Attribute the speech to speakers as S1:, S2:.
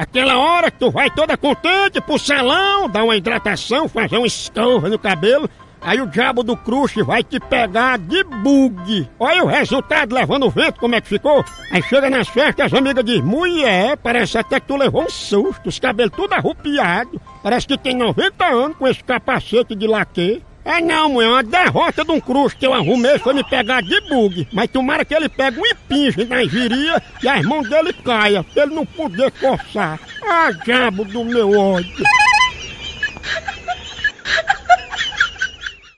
S1: Aquela hora que tu vai toda contente pro salão, dar uma hidratação, fazer uma escova no cabelo, aí o diabo do crush vai te pegar de bug. Olha o resultado levando o vento, como é que ficou? Aí chega nas festas, as amigas dizem, mulher, parece até que tu levou um susto, os cabelos tudo arrupiado, parece que tem 90 anos com esse capacete de laque. É não, mulher, uma derrota de um crush que eu arrumei foi me pegar de bug. Mas tomara que ele pegue um impinge na giria e as mãos dele caia, pra ele não poder coçar. Ah, diabo do meu ódio.